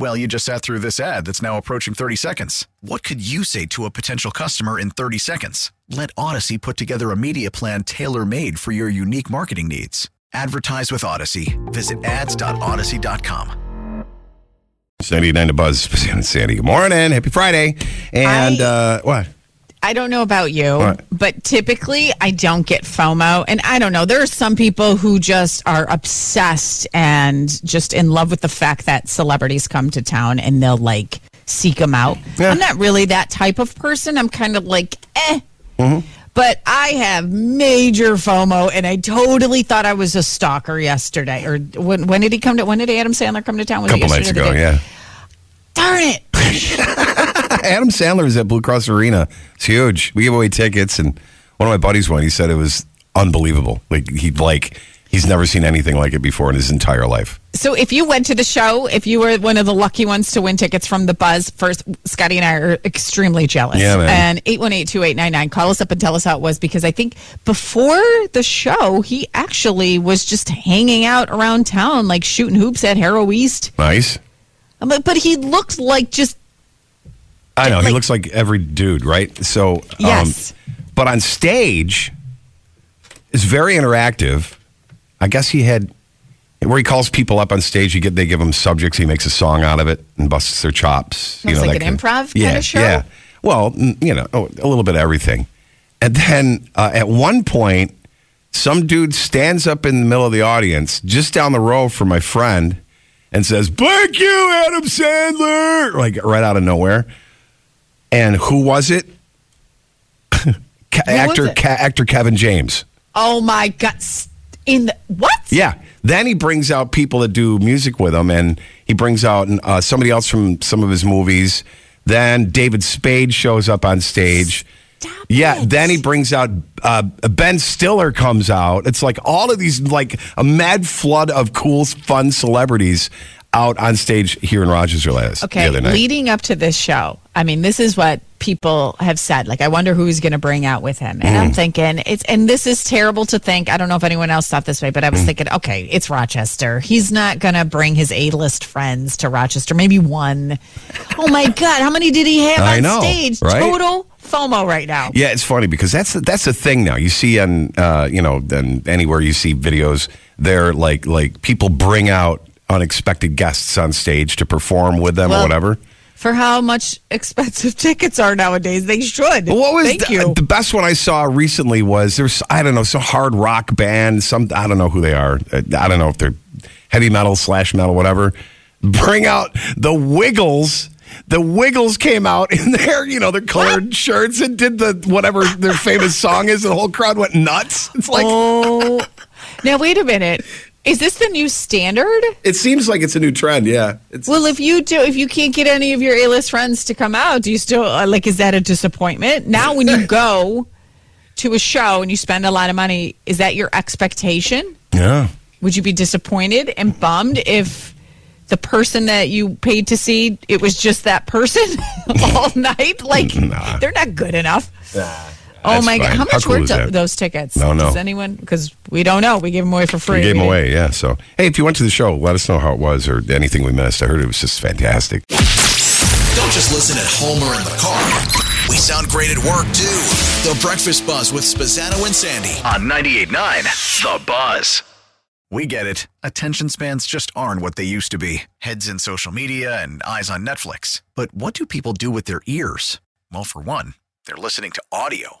Well, you just sat through this ad that's now approaching 30 seconds. What could you say to a potential customer in 30 seconds? Let Audacy put together a media plan tailor made for your unique marketing needs. Advertise with Audacy. Visit ads.audacy.com. 79 to Buzz, Sandy. Good morning. Happy Friday. And I- uh, what? I don't know about you, What? but typically I don't get FOMO. And I don't know, there are some people who just are obsessed and just in love with the fact that celebrities come to town and they'll like seek them out. Yeah. I'm not really that type of person. I'm kind of like, eh. Mm-hmm. But I have major FOMO, and I totally thought I was a stalker yesterday. Or when, when did he come to? When did Adam Sandler come to town? A Was couple nights ago, yeah. Darn it! Adam Sandler is at Blue Cross Arena. It's huge. We give away tickets, and one of my buddies went. He said it was unbelievable. Like he like he's never seen anything like it before in his entire life. So if you went to the show, if you were one of the lucky ones to win tickets from the Buzz, first Scotty and I are extremely jealous. Yeah, man. And 818-2899, call us up and tell us how it was because I think before the show, he actually was just hanging out around town, like shooting hoops at Harro East. Nice. I'm like, but he looked like just I know he looks like every dude, right? So um, Yes. but on stage is very interactive. I guess he had where he calls people up on stage. You get they give him subjects. He makes a song out of it and busts their chops. It's like that an improv yeah, kinda show? Yeah. Well, you know, oh, a little bit of everything. And then uh, at one point, some dude stands up in the middle of the audience, just down the row from my friend, and says, "Thank you, Adam Sandler!" Like right out of nowhere. And who was it? Ca- was actor, it? Ca- actor Kevin James. oh my god, in the what? Yeah. Then he brings out people that do music with him, and he brings out uh, somebody else from some of his movies. Then David Spade shows up on stage. Stop yeah. it. Then he brings out uh, Ben Stiller comes out. It's like all of these, like a mad flood of cool, fun celebrities out on stage here in Rochester last the Okay, other night. leading up to this show, I mean, this is what people have said. Like, I wonder who he's going to bring out with him. And Mm. I'm thinking, it's, and this is terrible to think. I don't know if anyone else thought this way, but I Mm. was thinking, okay, it's Rochester. He's not going to bring his A list friends to Rochester. Maybe one. Oh my God, how many did he have I on know, stage? right? Total FOMO right now. Yeah, it's funny because that's that's the thing now. You see on uh, you know, then anywhere you see videos, they're like like people bring out unexpected guests on stage to perform with them or whatever. For how much expensive tickets are nowadays, they should. But what was Thank the, you. the best one I saw recently was there's I don't know some hard rock band some I don't know who they are. Uh, I don't know if they're heavy metal slash metal whatever. Bring out the Wiggles. The Wiggles came out in their you know their colored shirts and did the whatever their famous song is the whole crowd went nuts. It's like oh, now wait a minute. Is this the new standard? it seems like it's a new trend yeah it's Well, if you do, if you can't get any of your A list friends to come out, do you still uh, like? Is that a disappointment? Now, when you go to a show and you spend a lot of money, is that your expectation? yeah Would you be disappointed and bummed if the person that you paid to see it was just that person all night? Like Nah. they're not good enough. Oh That's my god! fine. How How much cool were th- those tickets? No, no. Does anyone? Because we don't know. We gave them away for free. we gave them didn't- away yeah so hey if you went to the show let us know how it was or anything we missed I heard it was just fantastic Don't just listen at home or in the car. We sound great at work too. The Breakfast Buzz with Spazzano and Sandy on 98.9 The Buzz. We get it. Attention spans just aren't what they used to be heads in social media and eyes on Netflix. But what do people do with their ears? Well, for one, they're listening to audio.